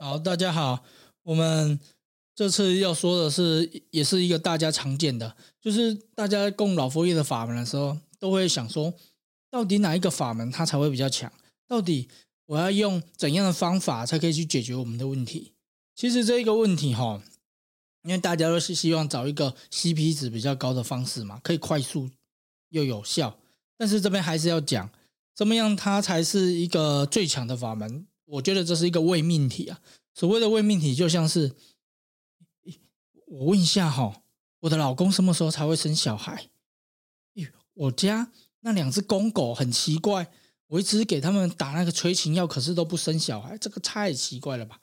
好，大家好，我们这次要说的是，也是一个大家常见的，就是大家供老佛爷的法门的时候，都会想说，到底哪一个法门它才会比较强？到底我要用怎样的方法才可以去解决我们的问题？其实这一个问题哈，因为大家都是希望找一个 CP 值比较高的方式嘛，可以快速又有效。但是这边还是要讲，怎么样它才是一个最强的法门？我觉得这是一个伪命题啊！所谓的伪命题，就像是我问一下哈，我的老公什么时候才会生小孩？我家那两只公狗很奇怪，我一直给他们打那个催情药，可是都不生小孩，这个太奇怪了吧？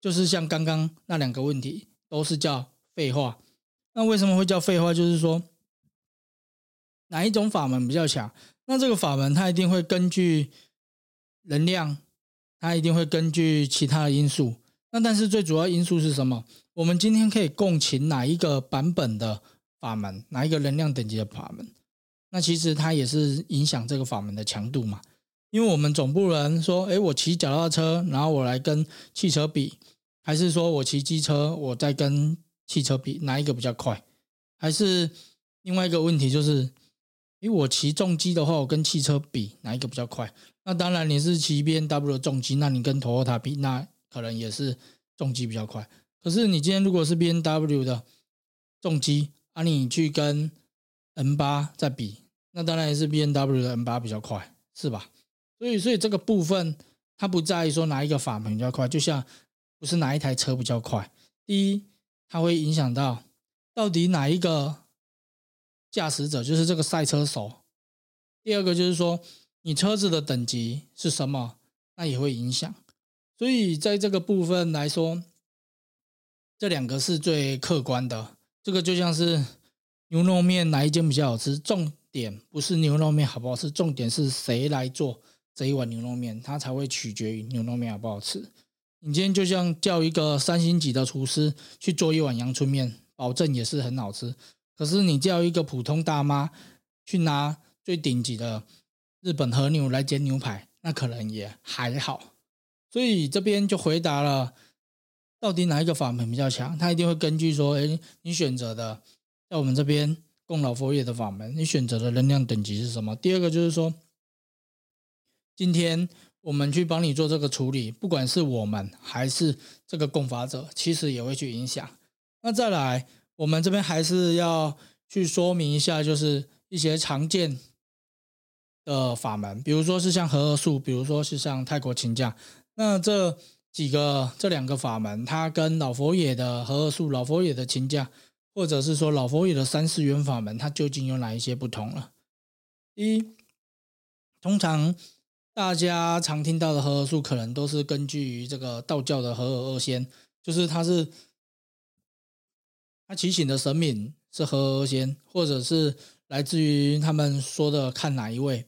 就是像刚刚那两个问题，都是叫废话。那为什么会叫废话？就是说哪一种法门比较强？那这个法门它一定会根据能量。它一定会根据其他的因素，那但是最主要因素是什么？我们今天可以共情哪一个版本的法门，哪一个能量等级的法门？那其实它也是影响这个法门的强度嘛。因为我们总不能说，诶，我骑脚踏车，然后我来跟汽车比，还是说我骑机车，我再跟汽车比，哪一个比较快？还是另外一个问题就是。因为我骑重机的话，我跟汽车比哪一个比较快？那当然你是骑 B N W 的重机，那你跟 Toyota 比，那可能也是重机比较快。可是你今天如果是 B N W 的重机，啊，你去跟 M8 再比，那当然也是 B N W 的 M8 比较快，是吧？所以，所以这个部分它不在于说哪一个法门比较快，就像不是哪一台车比较快。第一，它会影响到到底哪一个。驾驶者就是这个赛车手。第二个就是说，你车子的等级是什么，那也会影响。所以在这个部分来说，这两个是最客观的。这个就像是牛肉面哪一间比较好吃，重点不是牛肉面好不好吃，重点是谁来做这一碗牛肉面，它才会取决于牛肉面好不好吃。你今天就像叫一个三星级的厨师去做一碗阳春面，保证也是很好吃。可是你叫一个普通大妈去拿最顶级的日本和牛来煎牛排，那可能也还好。所以这边就回答了，到底哪一个法门比较强？他一定会根据说，哎，你选择的在我们这边供老佛爷的法门，你选择的能量等级是什么？第二个就是说，今天我们去帮你做这个处理，不管是我们还是这个供法者，其实也会去影响。那再来。我们这边还是要去说明一下，就是一些常见的法门，比如说是像和合术，比如说是像泰国琴架。那这几个这两个法门，它跟老佛爷的和合术、老佛爷的琴架，或者是说老佛爷的三世元法门，它究竟有哪一些不同了？一，通常大家常听到的和合术，可能都是根据于这个道教的和合二仙，就是它是。他祈请的神明是和合二仙，或者是来自于他们说的看哪一位。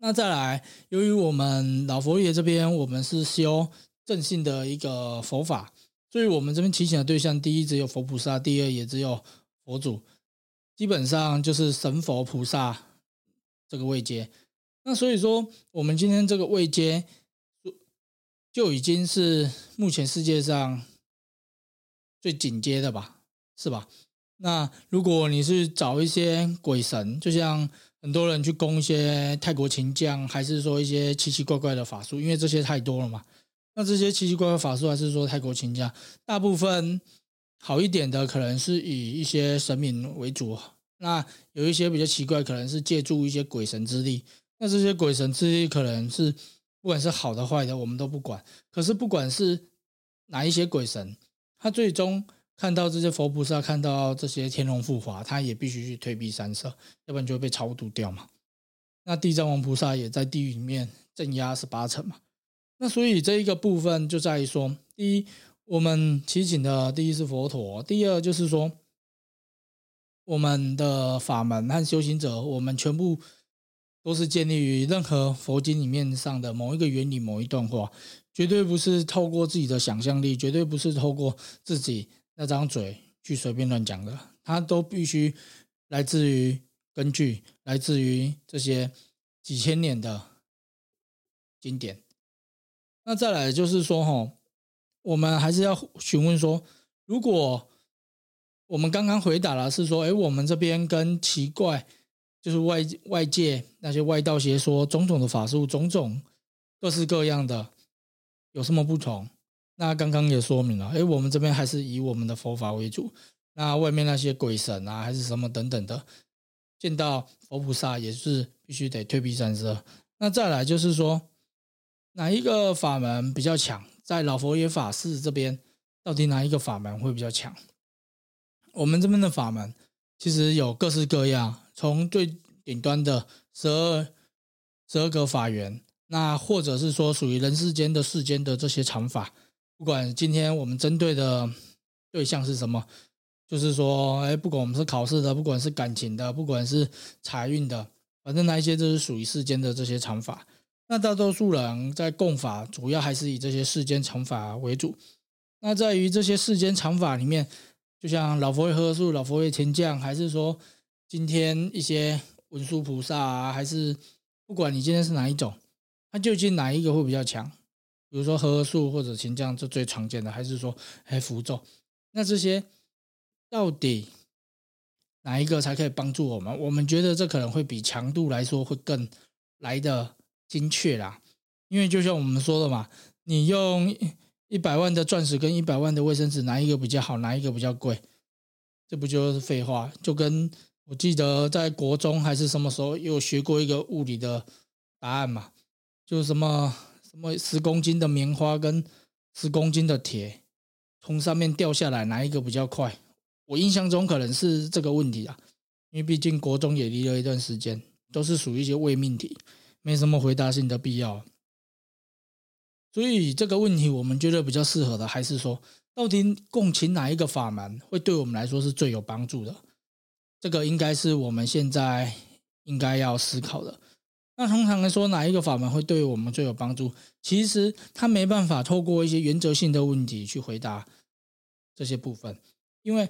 那再来，由于我们老佛爷这边我们是修正信的一个佛法，所以我们这边祈请的对象，第一只有佛菩萨，第二也只有佛祖，基本上就是神佛菩萨这个位阶。那所以说，我们今天这个位阶就已经是目前世界上。最紧接的吧，是吧？那如果你是找一些鬼神，就像很多人去供一些泰国琴将，还是说一些奇奇怪怪的法术，因为这些太多了嘛。那这些奇奇怪怪法术，还是说泰国琴将，大部分好一点的，可能是以一些神明为主。那有一些比较奇怪，可能是借助一些鬼神之力。那这些鬼神之力，可能是不管是好的坏的，我们都不管。可是不管是哪一些鬼神。他最终看到这些佛菩萨，看到这些天龙护法，他也必须去退避三舍，要不然就会被超度掉嘛。那地藏王菩萨也在地狱里面镇压十八层嘛。那所以这一个部分就在于说，第一，我们祈请的第一是佛陀；第二就是说，我们的法门和修行者，我们全部都是建立于任何佛经里面上的某一个原理、某一段话。绝对不是透过自己的想象力，绝对不是透过自己那张嘴去随便乱讲的，它都必须来自于根据，来自于这些几千年的经典。那再来就是说，哈，我们还是要询问说，如果我们刚刚回答了是说，哎，我们这边跟奇怪，就是外外界那些外道邪说种种的法术，种种各式各样的，有什么不同？那刚刚也说明了，哎，我们这边还是以我们的佛法为主。那外面那些鬼神啊，还是什么等等的，见到佛菩萨也是必须得退避三舍。那再来就是说，哪一个法门比较强？在老佛爷法师这边，到底哪一个法门会比较强？我们这边的法门其实有各式各样，从最顶端的十二十二个法缘，那或者是说属于人世间的世间的这些常法。不管今天我们针对的对象是什么，就是说，哎，不管我们是考试的，不管是感情的，不管是财运的，反正那一些都是属于世间的这些常法。那大多数人在供法，主要还是以这些世间常法为主。那在于这些世间常法里面，就像老佛爷和合树、老佛爷天降，还是说今天一些文殊菩萨啊，还是不管你今天是哪一种，它究竟哪一个会比较强？比如说和合树或者秦将，这最常见的，还是说还符咒？那这些到底哪一个才可以帮助我们？我们觉得这可能会比强度来说会更来的精确啦。因为就像我们说的嘛，你用一百万的钻石跟一百万的卫生纸，哪一个比较好？哪一个比较贵？这不就是废话？就跟我记得在国中还是什么时候有学过一个物理的答案嘛，就什么。什么十公斤的棉花跟十公斤的铁从上面掉下来，哪一个比较快？我印象中可能是这个问题啊，因为毕竟国中也离了一段时间，都是属于一些伪命题，没什么回答性的必要。所以这个问题，我们觉得比较适合的，还是说，到底共情哪一个法门会对我们来说是最有帮助的？这个应该是我们现在应该要思考的。那通常来说，哪一个法门会对我们最有帮助？其实他没办法透过一些原则性的问题去回答这些部分，因为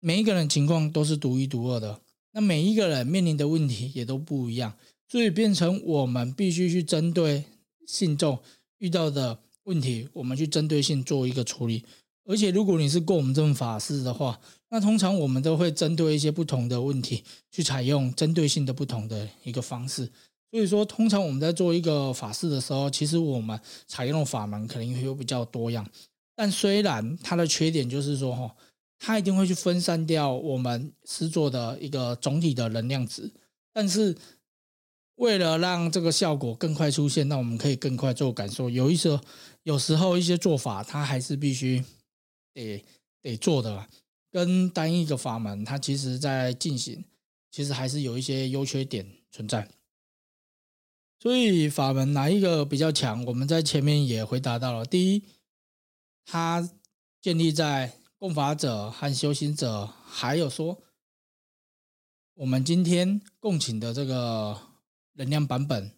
每一个人情况都是独一无二的，那每一个人面临的问题也都不一样，所以变成我们必须去针对信众遇到的问题，我们去针对性做一个处理。而且，如果你是过我们这种法师的话，那通常我们都会针对一些不同的问题去采用针对性的不同的一个方式。所以说，通常我们在做一个法事的时候，其实我们采用的法门可能会有比较多样。但虽然它的缺点就是说，哈，它一定会去分散掉我们施作的一个总体的能量值。但是，为了让这个效果更快出现，那我们可以更快做感受。有一些有时候一些做法，它还是必须得得做的，跟单一个法门，它其实在进行，其实还是有一些优缺点存在。所以法门哪一个比较强？我们在前面也回答到了。第一，它建立在供法者和修行者，还有说我们今天共请的这个能量版本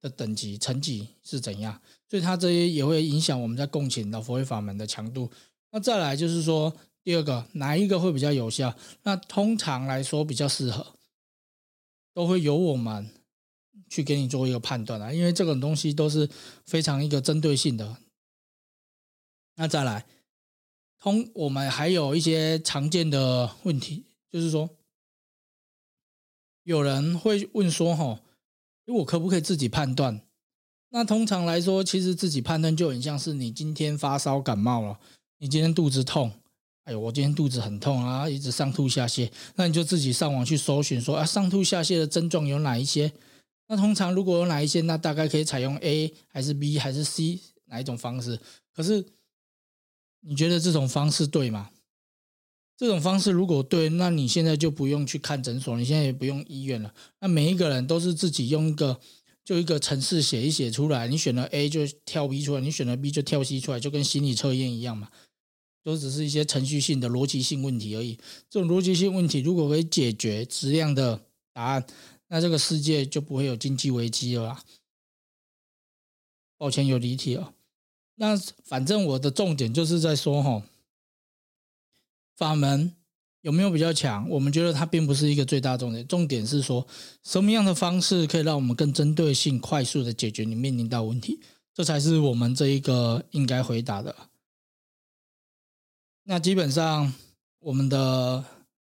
的等级层级是怎样，所以它这些也会影响我们在共请的佛慧法门的强度。那再来就是说，第二个哪一个会比较有效？那通常来说比较适合，都会由我们。去给你做一个判断啊，因为这种东西都是非常一个针对性的。那再来，通我们还有一些常见的问题，就是说，有人会问说：“哈，我可不可以自己判断？”那通常来说，其实自己判断就很像是你今天发烧感冒了，你今天肚子痛，哎呦，我今天肚子很痛啊，一直上吐下泻，那你就自己上网去搜寻说啊，上吐下泻的症状有哪一些？那通常如果有哪一些，那大概可以采用 A 还是 B 还是 C 哪一种方式？可是你觉得这种方式对吗？这种方式如果对，那你现在就不用去看诊所，你现在也不用医院了。那每一个人都是自己用一个就一个程式写一写出来，你选了 A 就跳 B 出来，你选了 B 就跳 C 出来，就跟心理测验一样嘛，都只是一些程序性的逻辑性问题而已。这种逻辑性问题如果可以解决质量的答案。那这个世界就不会有经济危机了啦。抱歉，有离题了。那反正我的重点就是在说，哈，法门有没有比较强？我们觉得它并不是一个最大重点。重点是说，什么样的方式可以让我们更针对性、快速的解决你面临到问题？这才是我们这一个应该回答的。那基本上我们的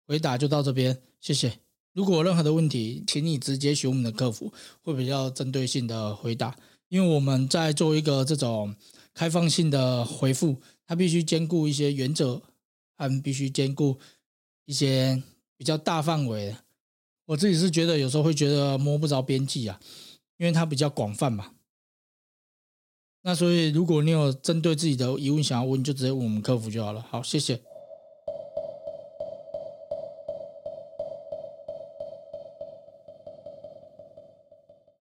回答就到这边，谢谢。如果有任何的问题，请你直接询我们的客服，会比较针对性的回答。因为我们在做一个这种开放性的回复，它必须兼顾一些原则，还必须兼顾一些比较大范围的。我自己是觉得有时候会觉得摸不着边际啊，因为它比较广泛嘛。那所以如果你有针对自己的疑问想要问，就直接问我们客服就好了。好，谢谢。